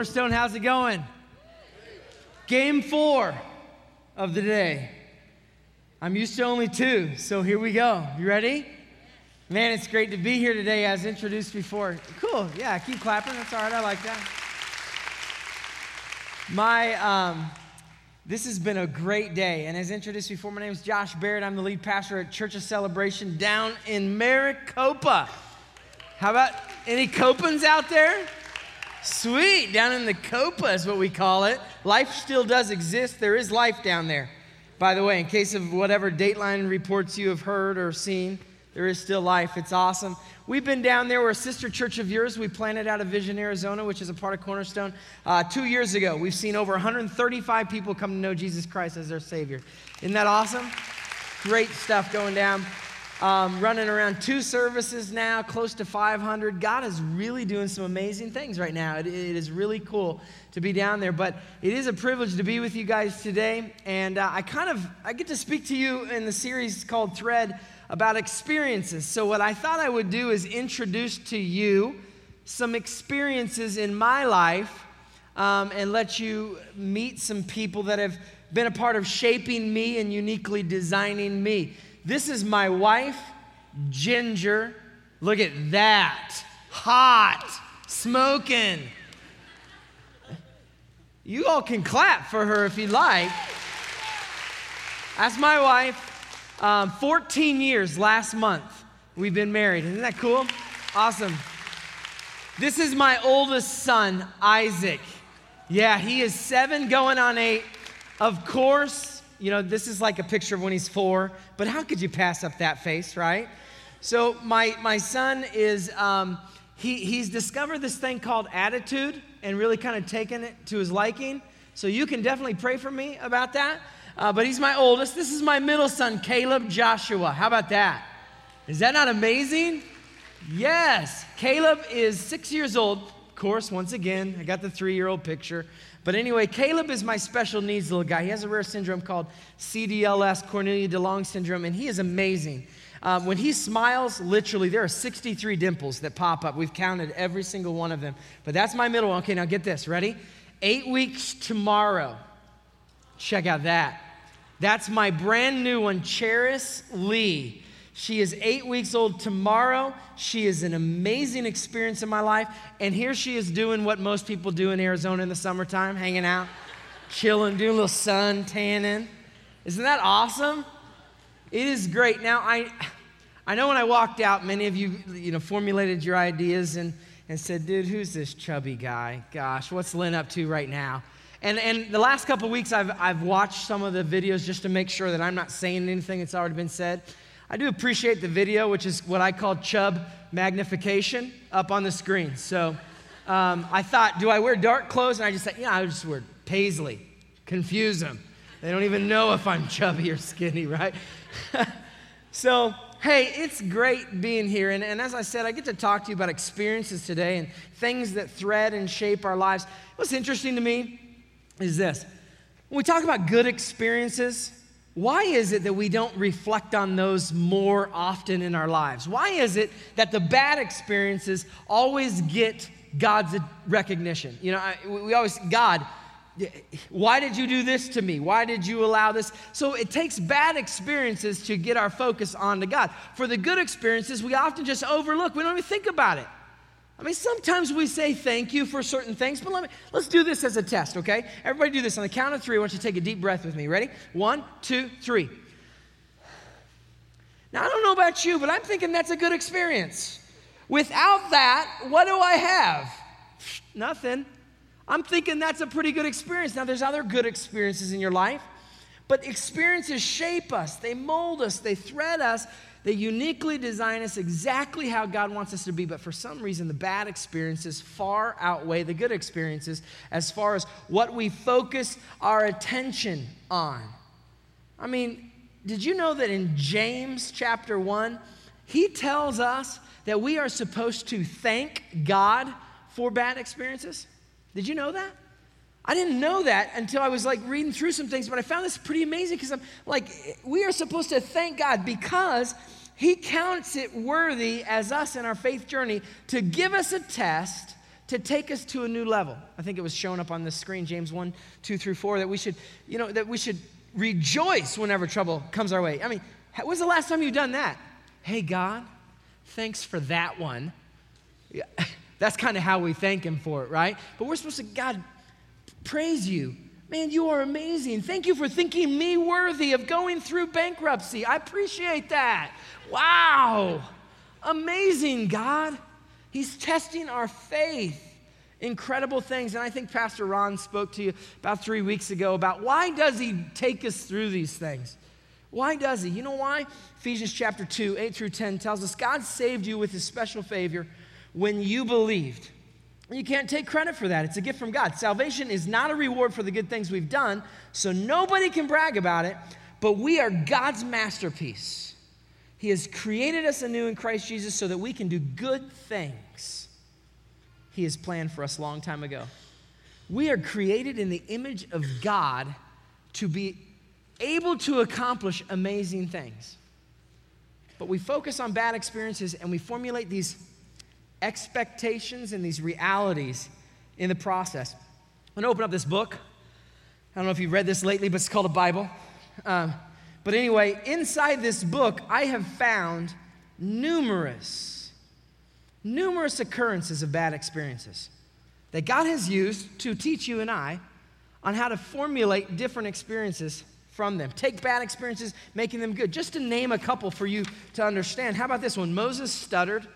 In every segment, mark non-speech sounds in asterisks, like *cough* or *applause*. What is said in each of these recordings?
Cornerstone, how's it going? Game four of the day. I'm used to only two, so here we go. You ready? Man, it's great to be here today as introduced before. Cool, yeah, keep clapping. That's all right, I like that. My, um, this has been a great day, and as introduced before, my name is Josh Barrett. I'm the lead pastor at Church of Celebration down in Maricopa. How about any Copans out there? Sweet, down in the Copa is what we call it. Life still does exist. There is life down there. By the way, in case of whatever Dateline reports you have heard or seen, there is still life. It's awesome. We've been down there. We're a sister church of yours. We planted out of Vision, Arizona, which is a part of Cornerstone, uh, two years ago. We've seen over 135 people come to know Jesus Christ as their Savior. Isn't that awesome? Great stuff going down um, running around two services now, close to 500. God is really doing some amazing things right now. It, it is really cool to be down there. But it is a privilege to be with you guys today. And uh, I kind of I get to speak to you in the series called Thread about experiences. So what I thought I would do is introduce to you some experiences in my life um, and let you meet some people that have been a part of shaping me and uniquely designing me. This is my wife, Ginger. Look at that. Hot, smoking. You all can clap for her if you like. That's my wife. Um, 14 years last month we've been married. Isn't that cool? Awesome. This is my oldest son, Isaac. Yeah, he is seven going on eight. Of course, you know, this is like a picture of when he's four, but how could you pass up that face, right? So my, my son is, um, he, he's discovered this thing called attitude and really kind of taken it to his liking. So you can definitely pray for me about that. Uh, but he's my oldest. This is my middle son, Caleb Joshua. How about that? Is that not amazing? Yes. Caleb is six years old. Of course, once again, I got the three year old picture. But anyway, Caleb is my special needs little guy. He has a rare syndrome called CDLS, Cornelia de Lange syndrome, and he is amazing. Um, when he smiles, literally, there are 63 dimples that pop up. We've counted every single one of them. But that's my middle one. Okay, now get this. Ready? Eight weeks tomorrow. Check out that. That's my brand new one, Cheris Lee. She is eight weeks old tomorrow. She is an amazing experience in my life. And here she is doing what most people do in Arizona in the summertime hanging out, chilling, doing a little sun tanning. Isn't that awesome? It is great. Now, I, I know when I walked out, many of you, you know, formulated your ideas and, and said, dude, who's this chubby guy? Gosh, what's Lynn up to right now? And, and the last couple weeks, I've, I've watched some of the videos just to make sure that I'm not saying anything that's already been said. I do appreciate the video, which is what I call chub magnification, up on the screen. So um, I thought, do I wear dark clothes? And I just said, yeah, I just wear paisley, confuse them. They don't even know if I'm chubby or skinny, right? *laughs* so, hey, it's great being here. And, and as I said, I get to talk to you about experiences today and things that thread and shape our lives. What's interesting to me is this when we talk about good experiences, why is it that we don't reflect on those more often in our lives? Why is it that the bad experiences always get God's recognition? You know, I, we always, God, why did you do this to me? Why did you allow this? So it takes bad experiences to get our focus onto God. For the good experiences, we often just overlook, we don't even think about it. I mean, sometimes we say thank you for certain things, but let me, let's do this as a test, okay? Everybody do this on the count of three. I want you to take a deep breath with me. Ready? One, two, three. Now, I don't know about you, but I'm thinking that's a good experience. Without that, what do I have? Nothing. I'm thinking that's a pretty good experience. Now, there's other good experiences in your life, but experiences shape us, they mold us, they thread us, they uniquely design us exactly how God wants us to be, but for some reason, the bad experiences far outweigh the good experiences as far as what we focus our attention on. I mean, did you know that in James chapter 1, he tells us that we are supposed to thank God for bad experiences? Did you know that? I didn't know that until I was like reading through some things, but I found this pretty amazing because I'm like, we are supposed to thank God because He counts it worthy as us in our faith journey to give us a test to take us to a new level. I think it was shown up on the screen, James 1, 2 through 4, that we should, you know, that we should rejoice whenever trouble comes our way. I mean, when's the last time you've done that? Hey, God, thanks for that one. Yeah, *laughs* that's kind of how we thank Him for it, right? But we're supposed to, God, praise you. Man, you are amazing. Thank you for thinking me worthy of going through bankruptcy. I appreciate that. Wow. Amazing, God. He's testing our faith. Incredible things. And I think Pastor Ron spoke to you about three weeks ago about why does he take us through these things? Why does he? You know why? Ephesians chapter 2, 8 through 10 tells us God saved you with his special favor when you believed. You can't take credit for that. It's a gift from God. Salvation is not a reward for the good things we've done, so nobody can brag about it, but we are God's masterpiece. He has created us anew in Christ Jesus so that we can do good things He has planned for us a long time ago. We are created in the image of God to be able to accomplish amazing things. But we focus on bad experiences and we formulate these expectations and these realities in the process. I'm going to open up this book. I don't know if you've read this lately, but it's called a Bible. Um, but anyway, inside this book, I have found numerous, numerous occurrences of bad experiences that God has used to teach you and I on how to formulate different experiences from them. Take bad experiences, making them good. Just to name a couple for you to understand. How about this one? Moses stuttered.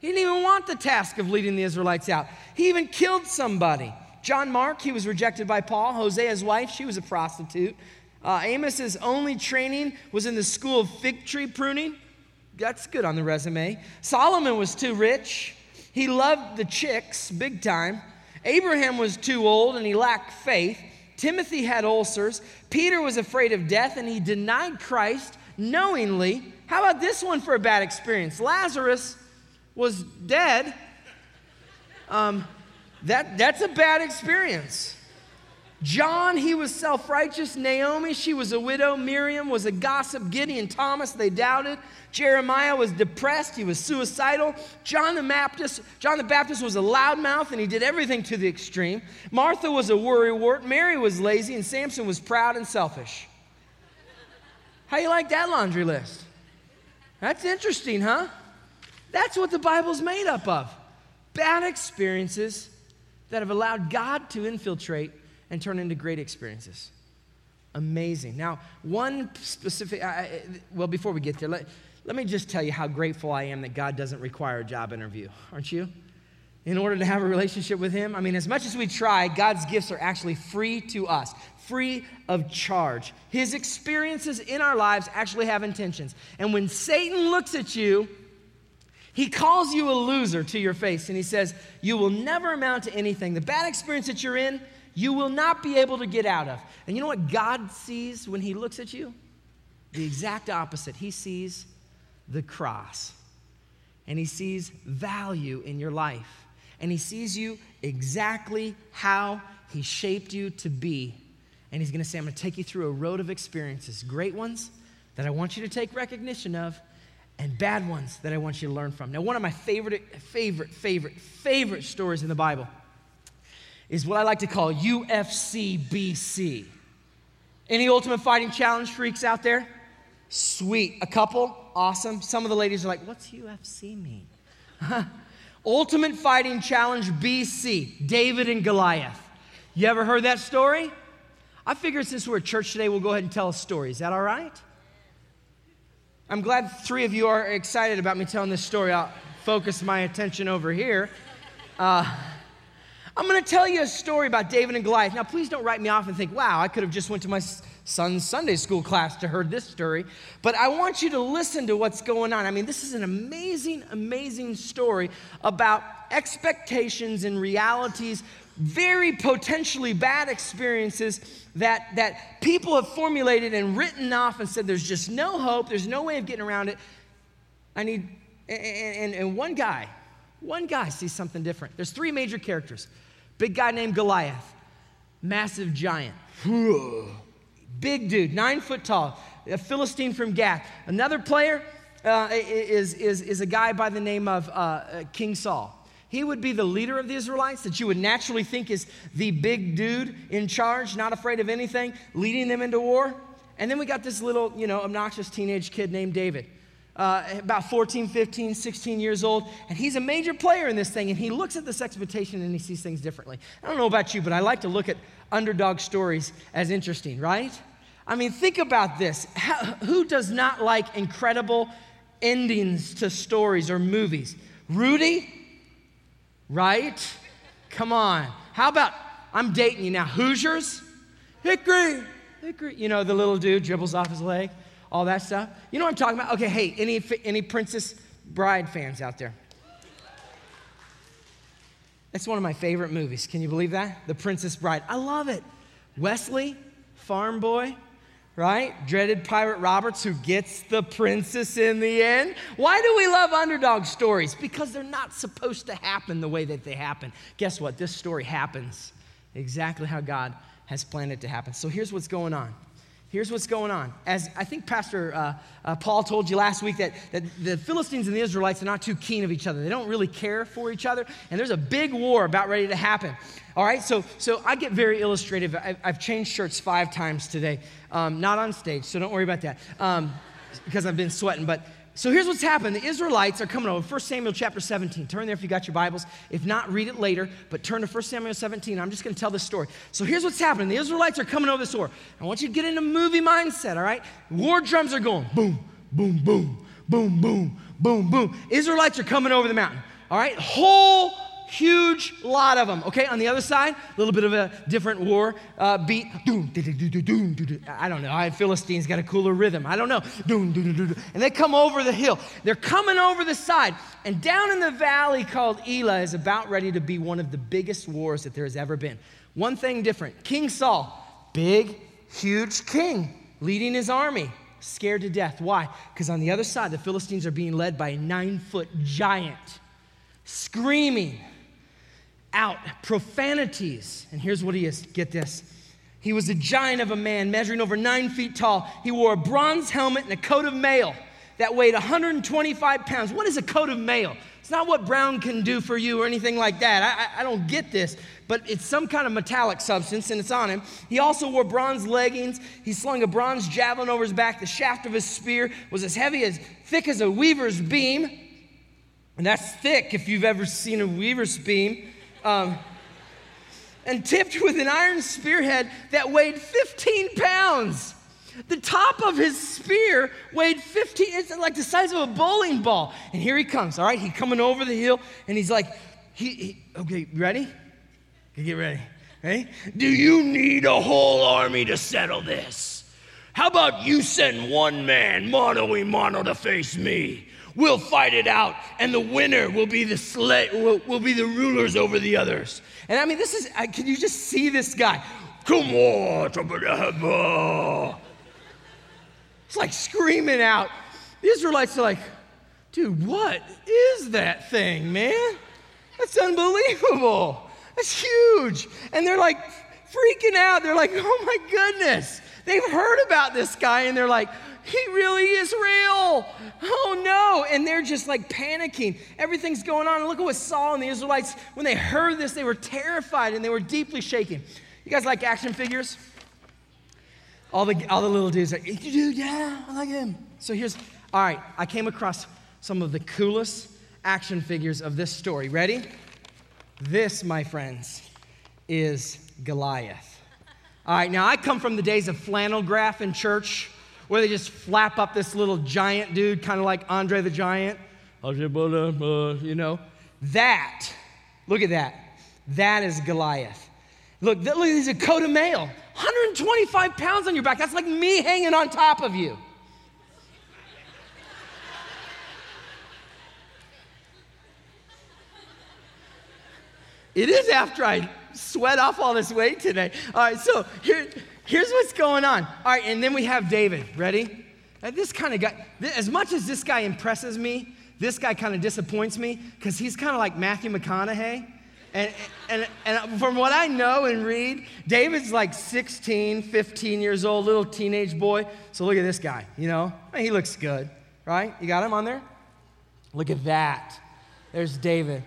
He didn't even want the task of leading the Israelites out. He even killed somebody. John Mark, he was rejected by Paul. Hosea's wife, she was a prostitute. Uh, Amos's only training was in the school of fig tree pruning. That's good on the resume. Solomon was too rich. He loved the chicks big time. Abraham was too old and he lacked faith. Timothy had ulcers. Peter was afraid of death and he denied Christ knowingly. How about this one for a bad experience? Lazarus was dead. Um, that, that's a bad experience. John, he was self righteous. Naomi, she was a widow. Miriam was a gossip. Gideon, Thomas, they doubted. Jeremiah was depressed. He was suicidal. John the Baptist, John the Baptist was a loudmouth and he did everything to the extreme. Martha was a worrywart. Mary was lazy and Samson was proud and selfish. How you like that laundry list? That's interesting, huh? That's what the Bible's made up of. Bad experiences that have allowed God to infiltrate and turn into great experiences. Amazing. Now, one specific, I, well, before we get there, let, let me just tell you how grateful I am that God doesn't require a job interview. Aren't you? In order to have a relationship with Him, I mean, as much as we try, God's gifts are actually free to us, free of charge. His experiences in our lives actually have intentions. And when Satan looks at you, he calls you a loser to your face and he says, You will never amount to anything. The bad experience that you're in, you will not be able to get out of. And you know what God sees when He looks at you? The exact opposite. He sees the cross, and He sees value in your life, and He sees you exactly how He shaped you to be. And He's going to say, I'm going to take you through a road of experiences, great ones that I want you to take recognition of, and bad ones that I want you to learn from. Now, one of my favorite, favorite, favorite, favorite stories in the Bible is what I like to call UFC BC. Any Ultimate Fighting Challenge freaks out there? Sweet. A couple? Awesome. Some of the ladies are like, what's UFC mean? *laughs* Ultimate Fighting Challenge BC, David and Goliath. You ever heard that story? I figured since we're at church today, we'll go ahead and tell a story. Is that all right? I'm glad three of you are excited about me telling this story. I'll focus my attention over here. Uh, I'm going to tell you a story about David and Goliath. Now, please don't write me off and think, wow, I could have just went to my son's Sunday school class to heard this story. But I want you to listen to what's going on. I mean, this is an amazing, amazing story about expectations and realities, very potentially bad experiences that, that people have formulated and written off and said, there's just no hope, there's no way of getting around it. I need, and, and, and one guy, one guy sees something different. There's three major characters. Big guy named Goliath, massive giant. *sighs* Big dude, nine foot tall, a Philistine from Gath. Another player uh, is, is, is a guy by the name of uh, uh, King Saul. He would be the leader of the Israelites that you would naturally think is the big dude in charge, not afraid of anything, leading them into war. And then we got this little, you know, obnoxious teenage kid named David. Uh, about 14, 15, 16 years old, and he's a major player in this thing, and he looks at this expectation and he sees things differently. I don't know about you, but I like to look at underdog stories as interesting, right? I mean, think about this. How, who does not like incredible endings to stories or movies? Rudy, right? Come on. How about, I'm dating you now, Hoosiers? Hickory, Hickory. You know, the little dude dribbles off his leg, all that stuff. You know what I'm talking about? Okay, hey, any, any Princess Bride fans out there? That's one of my favorite movies. Can you believe that? The Princess Bride. I love it. Westley, farm boy, right? Dreaded Pirate Roberts who gets the princess in the end. Why do we love underdog stories? Because they're not supposed to happen the way that they happen. Guess what? This story happens exactly how God has planned it to happen. So here's what's going on. Here's what's going on. As I think Pastor uh, uh, Paul told you last week, that, that the Philistines and the Israelites are not too keen of each other. They don't really care for each other. And there's a big war about ready to happen. All right, so, so I get very illustrative. I've, I've changed shirts five times today, um, not on stage, so don't worry about that um, because I've been sweating. But so here's what's happened. The Israelites are coming over. 1 Samuel chapter 17. Turn there if you got your Bibles. If not, read it later. But turn to 1 Samuel 17. I'm just going to tell this story. So here's what's happening. The Israelites are coming over this war. I want you to get into movie mindset, all right? War drums are going boom, boom, boom, boom, boom, boom, boom. Israelites are coming over the mountain, all right? Whole huge lot of them. Okay, on the other side, a little bit of a different war uh, beat. I don't know. I, Philistines got a cooler rhythm. I don't know. And they come over the hill. They're coming over the side. And down in the valley called Elah is about ready to be one of the biggest wars that there has ever been. One thing different King Saul, big, huge king, leading his army scared to death. Why? Because on the other side, the Philistines are being led by a nine foot giant, screaming, out profanities. And here's what he is get this. He was a giant of a man, measuring over nine feet tall. He wore a bronze helmet and a coat of mail that weighed 125 pounds. What is a coat of mail? It's not what brown can do for you or anything like that. I, I, I, don't get this, but it's some kind of metallic substance and it's on him. He also wore bronze leggings. He slung a bronze javelin over his back. The shaft of his spear was as heavy, as thick as a weaver's beam. And that's thick if you've ever seen a weaver's beam um, and tipped with an iron spearhead that weighed 15 pounds. The top of his spear weighed 15, it's like the size of a bowling ball. And here he comes, all right? He's coming over the hill and he's like, he, he okay, ready? Okay, get ready. Ready? Do you need a whole army to settle this? How about you send one man, mono y mono, to face me? We'll fight it out, and the winner will be the slave, will, will be the rulers over the others. And I mean, this is, can you just see this guy? Come on, It's like screaming out. The Israelites are like, dude, what is that thing, man? That's unbelievable. That's huge. And they're like freaking out. They're like, oh my goodness. They've heard about this guy and they're like, he really is real. Oh no. And they're just like panicking. Everything's going on. And look at what Saul and the Israelites, when they heard this, they were terrified and they were deeply shaken. You guys like action figures? All the, all the little dudes are yeah, I like him. So here's, all right, I came across some of the coolest action figures of this story. Ready? This, my friends, is Goliath. All right, now I come from the days of flannel graph in church where they just flap up this little giant dude, kind of like Andre the Giant. Uh, you know, that, look at that. That is Goliath. Look, look, he's a coat of mail. 125 pounds on your back. That's like me hanging on top of you. It is after I sweat off all this weight today. All right, so here, here's what's going on. All right, and then we have David. Ready? This kind of guy, as much as this guy impresses me, this guy kind of disappoints me because he's kind of like Matthew McConaughey. And, and, and from what I know and read, David's like 16, 15 years old, little teenage boy. So look at this guy, you know? He looks good, right? You got him on there? Look at that. There's David.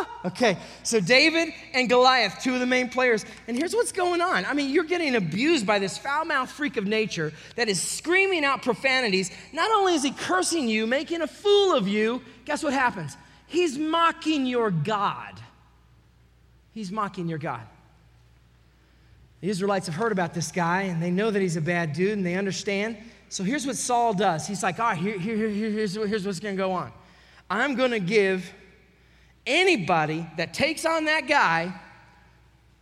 *laughs* Okay, so David and Goliath, two of the main players. And here's what's going on. I mean, you're getting abused by this foul mouthed freak of nature that is screaming out profanities. Not only is he cursing you, making a fool of you, guess what happens? He's mocking your God. He's mocking your God. The Israelites have heard about this guy and they know that he's a bad dude and they understand. So here's what Saul does. He's like, all right, here, here, here, here's, here's what's going to go on. I'm going to give anybody that takes on that guy,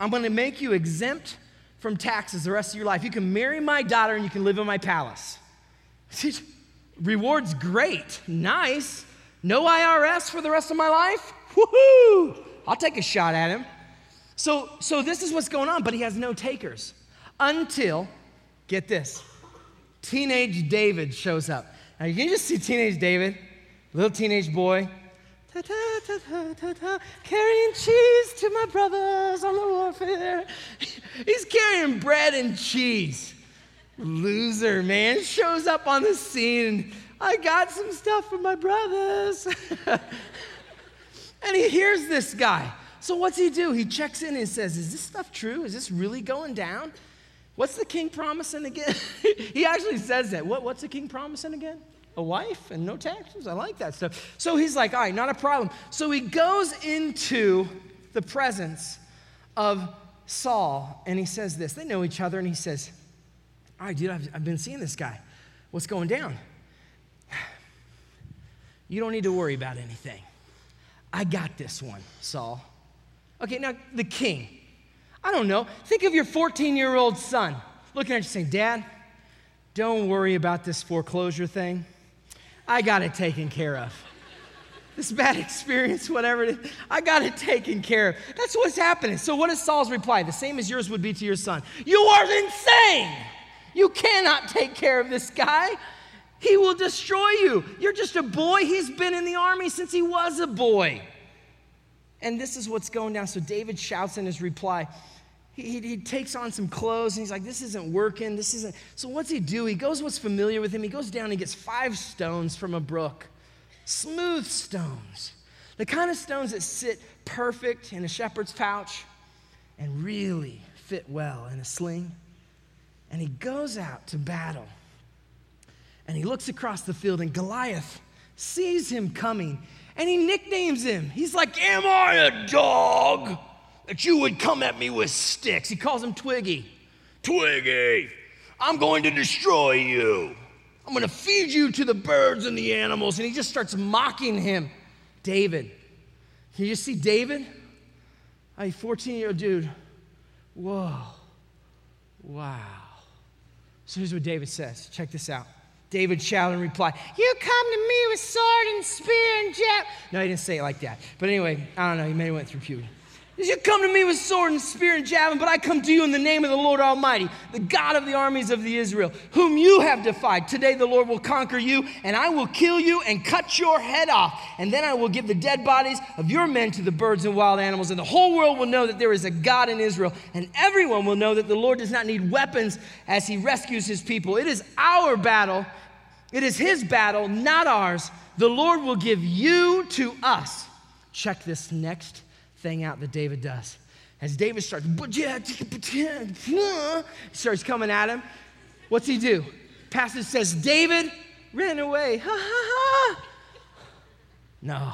I'm going to make you exempt from taxes the rest of your life. You can marry my daughter and you can live in my palace. *laughs* Reward's great, nice. No IRS for the rest of my life? Woohoo! I'll take a shot at him. So, so this is what's going on, but he has no takers until, get this, teenage David shows up. Now you can just see teenage David, little teenage boy, Ta, ta, ta, carrying cheese to my brothers on the warfare. *laughs* He's carrying bread and cheese. Loser, man, shows up on the scene. I got some stuff for my brothers. *laughs* and he hears this guy. So what's he do? He checks in and says, Is this stuff true? Is this really going down? What's the king promising again? *laughs* he actually says that. What, what's the king promising again? A wife and no taxes. I like that stuff. So he's like, all right, not a problem. So he goes into the presence of Saul and he says this. They know each other and he says, all right, dude, I've, I've been seeing this guy. What's going down? You don't need to worry about anything. I got this one, Saul. Okay, now the king. I don't know. Think of your 14 year old son looking at you saying, Dad, don't worry about this foreclosure thing. I got it taken care of. This bad *laughs* experience, whatever it is, I got it taken care of. That's what's happening. So, what is Saul's reply? The same as yours would be to your son You are insane. You cannot take care of this guy. He will destroy you. You're just a boy. He's been in the army since he was a boy. And this is what's going down. So, David shouts in his reply he, he, takes on some clothes and he's like, This isn't working. This isn't. So, what's he do? He goes what's familiar with him. He goes down and he gets five stones from a brook, smooth stones, the kind of stones that sit perfect in a shepherd's pouch and really fit well in a sling. And he goes out to battle. And he looks across the field, and Goliath sees him coming and he nicknames him. He's like, Am I a dog? That you would come at me with sticks. He calls him Twiggy. Twiggy, I'm going to destroy you. I'm going to feed you to the birds and the animals. And he just starts mocking him. David. Can you just see David? A 14 year old dude. Whoa. Wow. So here's what David says. Check this out. David shouted in reply, You come to me with sword and spear and jab. No, he didn't say it like that. But anyway, I don't know. He may have went through puberty. You come to me with sword and spear and javelin, but I come to you in the name of the Lord Almighty, the God of the armies of the Israel, whom you have defied. Today the Lord will conquer you, and I will kill you and cut your head off. And then I will give the dead bodies of your men to the birds and wild animals, and the whole world will know that there is a God in Israel, and everyone will know that the Lord does not need weapons as he rescues his people. It is our battle, it is his battle, not ours. The Lord will give you to us. Check this next thing out that David does. As David starts, starts coming at him, what's he do? Passage says, David ran away. Ha ha ha. No.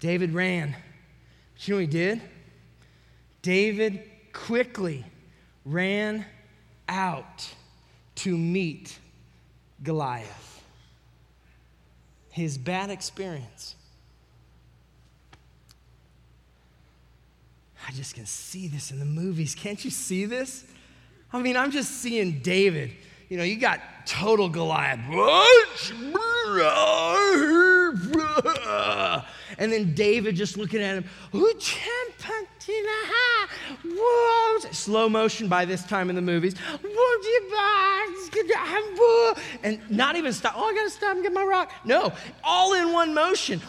David ran. But you know what he did? David quickly ran out to meet Goliath. His bad experience I just can see this in the movies. Can't you see this? I mean, I'm just seeing David. You know, you got total Goliath. And then David just looking at him. Slow motion by this time in the movies. And not even stop. Oh, I gotta stop and get my rock. No, all in one motion.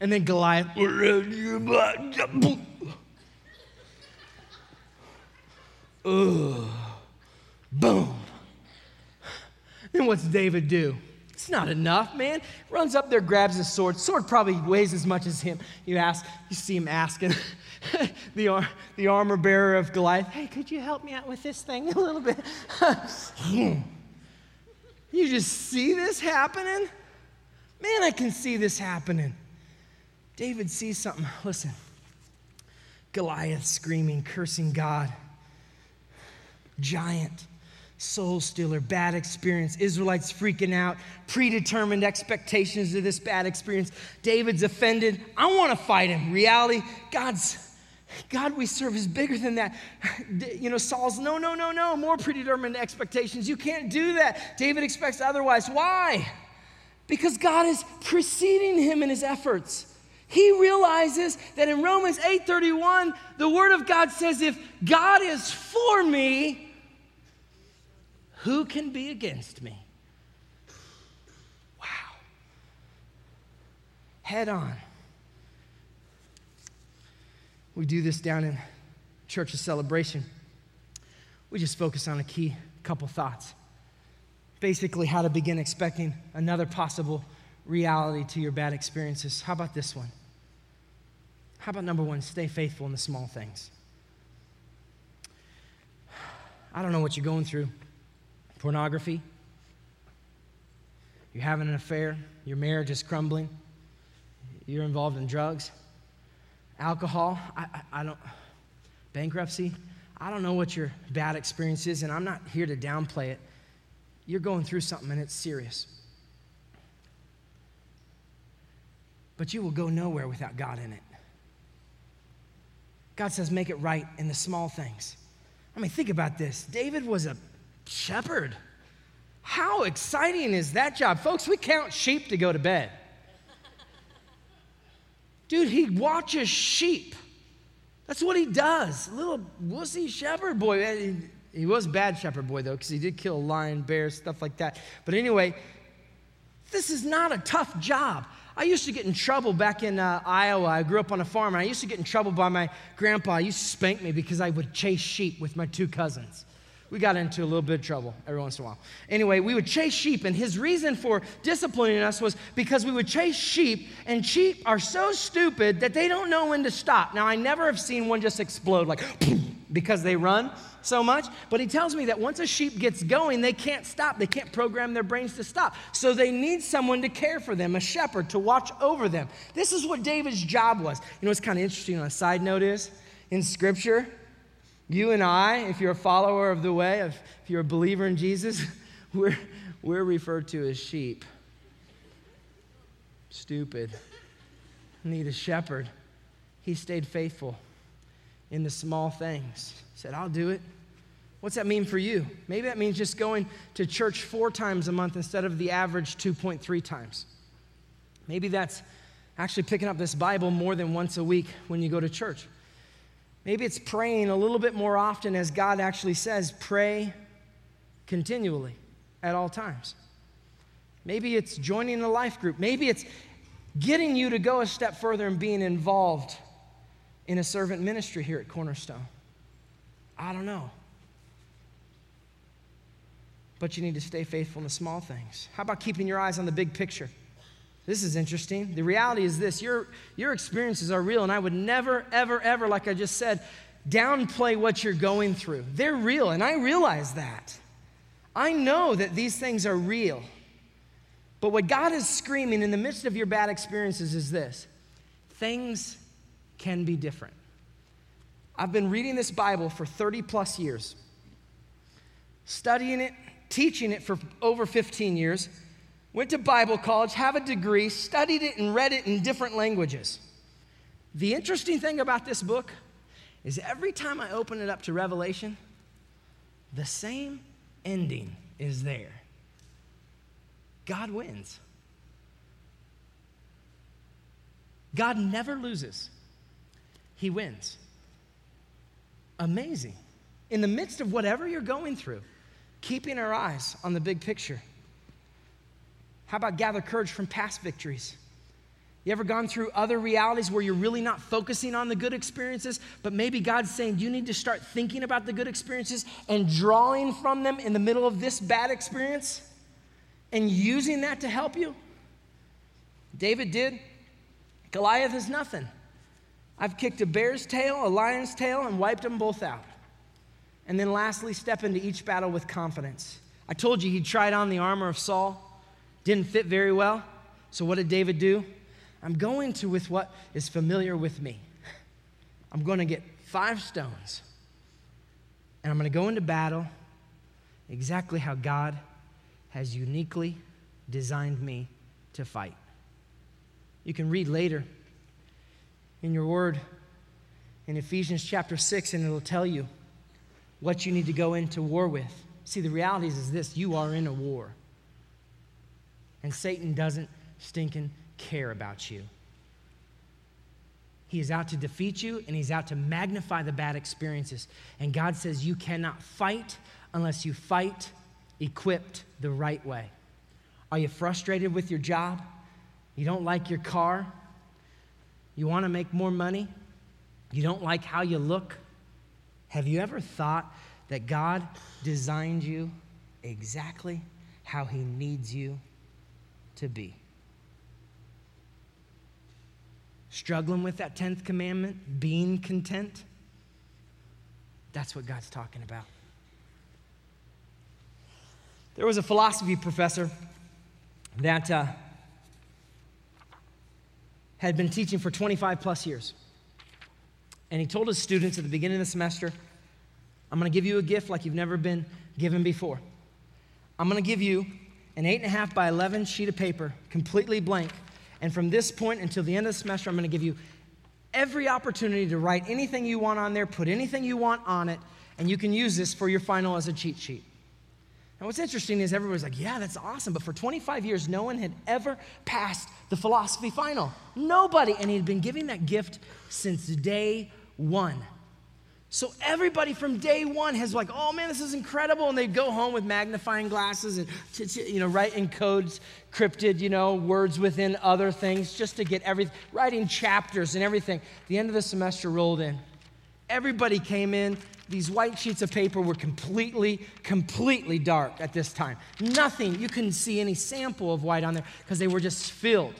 And then Goliath. Ugh. Boom. Then what's David do? It's not enough, man. Runs up there, grabs his sword. Sword probably weighs as much as him. You ask, you see him asking *laughs* the, ar- the armor bearer of Goliath, hey, could you help me out with this thing *laughs* a little bit? *laughs* you just see this happening? Man, I can see this happening. David sees something. Listen, Goliath screaming, cursing God, giant soul stealer, bad experience, Israelites freaking out, predetermined expectations of this bad experience. David's offended. I want to fight him. Reality, God's God we serve is bigger than that. You know, Saul's no, no, no, no, more predetermined expectations. You can't do that. David expects otherwise. Why? Because God is preceding him in his efforts. He realizes that in Romans 8:31, the word of God says, if God is for me, who can be against me? Wow. Head on. We do this down in Church of Celebration. We just focus on a key couple thoughts. Basically, how to begin expecting another possible reality to your bad experiences. How about this one? How about number one, stay faithful in the small things? I don't know what you're going through pornography, you're having an affair, your marriage is crumbling, you're involved in drugs, alcohol, I, I, I don't, bankruptcy. I don't know what your bad experience is, and I'm not here to downplay it. You're going through something and it's serious. But you will go nowhere without God in it. God says, make it right in the small things. I mean, think about this. David was a shepherd. How exciting is that job? Folks, we count sheep to go to bed. Dude, he watches sheep. That's what he does. Little wussy shepherd boy. He was bad shepherd boy, though, because he did kill a lion, bear, stuff like that. But anyway, this is not a tough job. I used to get in trouble back in uh, Iowa. I grew up on a farm, and I used to get in trouble by my grandpa. He used to spank me because I would chase sheep with my two cousins we got into a little bit of trouble every once in a while. Anyway, we would chase sheep, and his reason for disciplining us was because we would chase sheep, and sheep are so stupid that they don't know when to stop. Now, I never have seen one just explode like *laughs* because they run so much, but he tells me that once a sheep gets going, they can't stop. They can't program their brains to stop. So they need someone to care for them, a shepherd to watch over them. This is what David's job was. You know what's kind of interesting on a side note is in scripture, you and I, if you're a follower of the way, if, if you're a believer in Jesus, *laughs* we're, we're referred to as sheep. Stupid. Need a shepherd. He stayed faithful in the small things. Said, I'll do it. What's that mean for you? Maybe that means just going to church four times a month instead of the average 2.3 times. Maybe that's actually picking up this Bible more than once a week when you go to church. Maybe it's praying a little bit more often, as God actually says, pray continually at all times. Maybe it's joining a life group. Maybe it's getting you to go a step further and being involved in a servant ministry here at Cornerstone. I don't know. But you need to stay faithful in the small things. How about keeping your eyes on the big picture? This is interesting. The reality is this your, your experiences are real, and I would never, ever, ever, like I just said, downplay what you're going through. They're real, and I realize that. I know that these things are real. But what God is screaming in the midst of your bad experiences is this things can be different. I've been reading this Bible for 30 plus years, studying it, teaching it for over 15 years went to Bible college, have a degree, studied it, and read it in different languages. The interesting thing about this book is every time I open it up to Revelation, the same ending is there God wins. God never loses, He wins. Amazing. In the midst of whatever you're going through, keeping our eyes on the big picture. How about gather courage from past victories? You ever gone through other realities where you're really not focusing on the good experiences, but maybe God's saying you need to start thinking about the good experiences and drawing from them in the middle of this bad experience? and using that to help you? David did. Goliath is nothing. I've kicked a bear's tail, a lion's tail, and wiped them both out. And then lastly, step into each battle with confidence. I told you he tried on the armor of Saul, didn't fit very well. So what did David do? I'm going to with what is familiar with me. I'm going to get five stones, and I'm going to go into battle exactly how God has uniquely designed me to fight. You can read later in your word in Ephesians chapter 6, and it'll tell you what you need to go into war with. See, the reality is, is this you are in a war. And Satan doesn't stinking care about you. He is out to defeat you and he's out to magnify the bad experiences. And God says you cannot fight unless you fight equipped the right way. Are you frustrated with your job? You don't like your car? You want to make more money? You don't like how you look? Have you ever thought that God designed you exactly how He needs you to be? Struggling with that 10th commandment, being content? That's what God's talking about. There was a philosophy professor that uh, had been teaching for 25 plus years. And he told his students at the beginning of the semester, I'm going to give you a gift like you've never been given before. I'm going to give you an 8.5 by 11 sheet of paper, completely blank. And from this point until the end of the semester, I'm going to give you every opportunity to write anything you want on there, put anything you want on it, and you can use this for your final as a cheat sheet. And what's interesting is everybody's like, yeah, that's awesome. But for 25 years, no one had ever passed the philosophy final. Nobody. And he'd been giving that gift since day one. So everybody from day one has like, oh man, this is incredible, and they'd go home with magnifying glasses and you know write codes, cryptid, you know, words within other things, just to get everything, writing chapters and everything. The end of the semester rolled in. Everybody came in these white sheets of paper were completely, completely dark at this time. Nothing, you couldn't see any sample of white on there because they were just filled.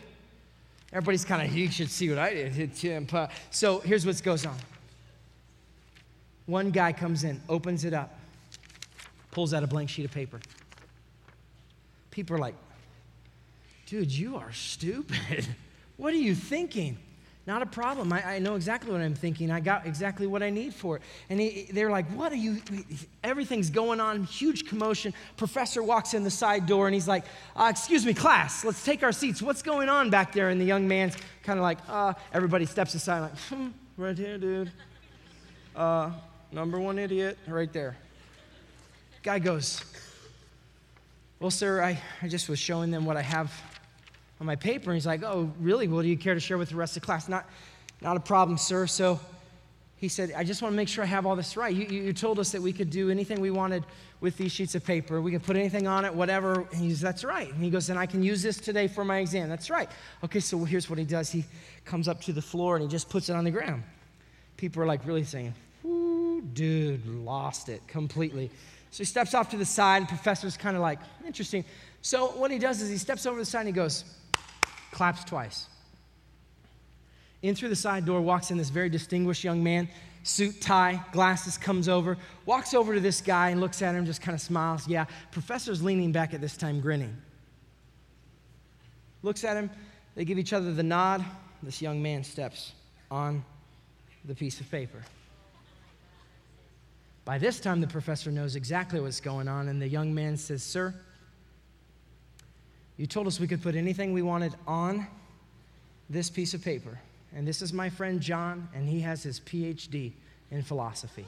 Everybody's kind of, you should see what I did. *laughs* So here's what goes on. One guy comes in, opens it up, pulls out a blank sheet of paper. People are like, dude, you are stupid. *laughs* What are you thinking? Not a problem. I, I, know exactly what I'm thinking. I got exactly what I need for it. And he, they're like, What are you? Everything's going on, huge commotion. Professor walks in the side door and he's like, uh, Excuse me, class, let's take our seats. What's going on back there? And the young man's kind of like, uh, Everybody steps aside, like, hmm, Right here, dude. Uh, number one idiot, right there. Guy goes, Well, sir, I, I just was showing them what I have on my paper. And he's like, Oh, really? Well, do you care to share with the rest of the class? Not, not a problem, sir. So he said, I just want to make sure I have all this right. You, you, you told us that we could do anything we wanted with these sheets of paper. We could put anything on it, whatever. And That's right. And he goes, Then I can use this today for my exam. That's right. Okay, so here's what he does he comes up to the floor and he just puts it on the ground. People are like really saying, dude, lost it completely. So he steps off to the side, and professor's kind of like, Interesting. So what he does is he steps over the side and he goes, claps twice. In through the side door walks in this very distinguished young man, suit, tie, glasses, comes over, walks over to this guy and looks at him, just kind of smiles. Yeah, professor's leaning back at this time, grinning. Looks at him, they give each other the nod. This young man steps on the piece of paper. By this time, the professor knows exactly what's going on, and the young man says, Sir, you told us we could put anything we wanted on this piece of paper. And this is my friend John, and he has his PhD in philosophy.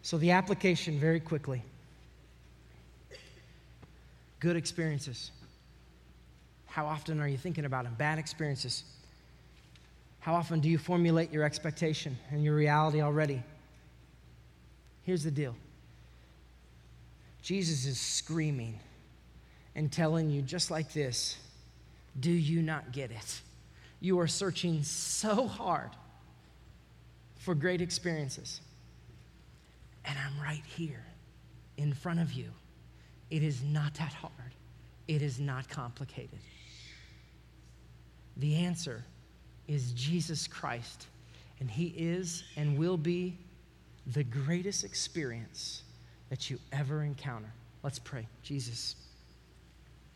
so, the application very quickly good experiences. How often are you thinking about them? Bad experiences. How often do you formulate your expectation and your reality already? Here's the deal Jesus is screaming and telling you just like this Do you not get it? You are searching so hard for great experiences. And I'm right here. in front of you. It is not that hard, it is not complicated. The answer is Jesus Christ, and He is and will be the greatest experience that you ever encounter. Let's pray. Jesus,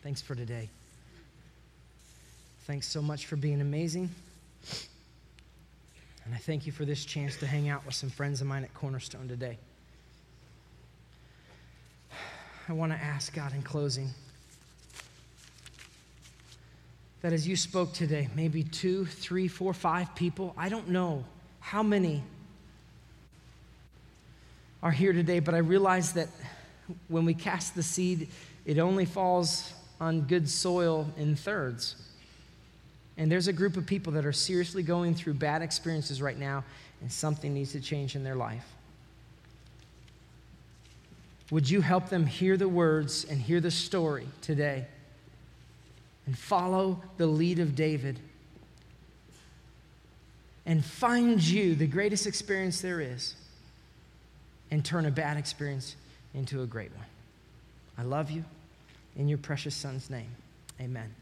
thanks for today. Thanks so much for being amazing. And I thank you for this chance to hang out with some friends of mine at Cornerstone today. I want to ask God in closing that as you spoke today, maybe two, three, four, five people, I don't know how many are here today, but I realize that when we cast the seed, it only falls on good soil in thirds. And there's a group of people that are seriously going through bad experiences right now, and something needs to change in their life. Would you help them hear the words and hear the story today and follow the lead of David and find you the greatest experience there is and turn a bad experience into a great one? I love you. In your precious son's name, amen.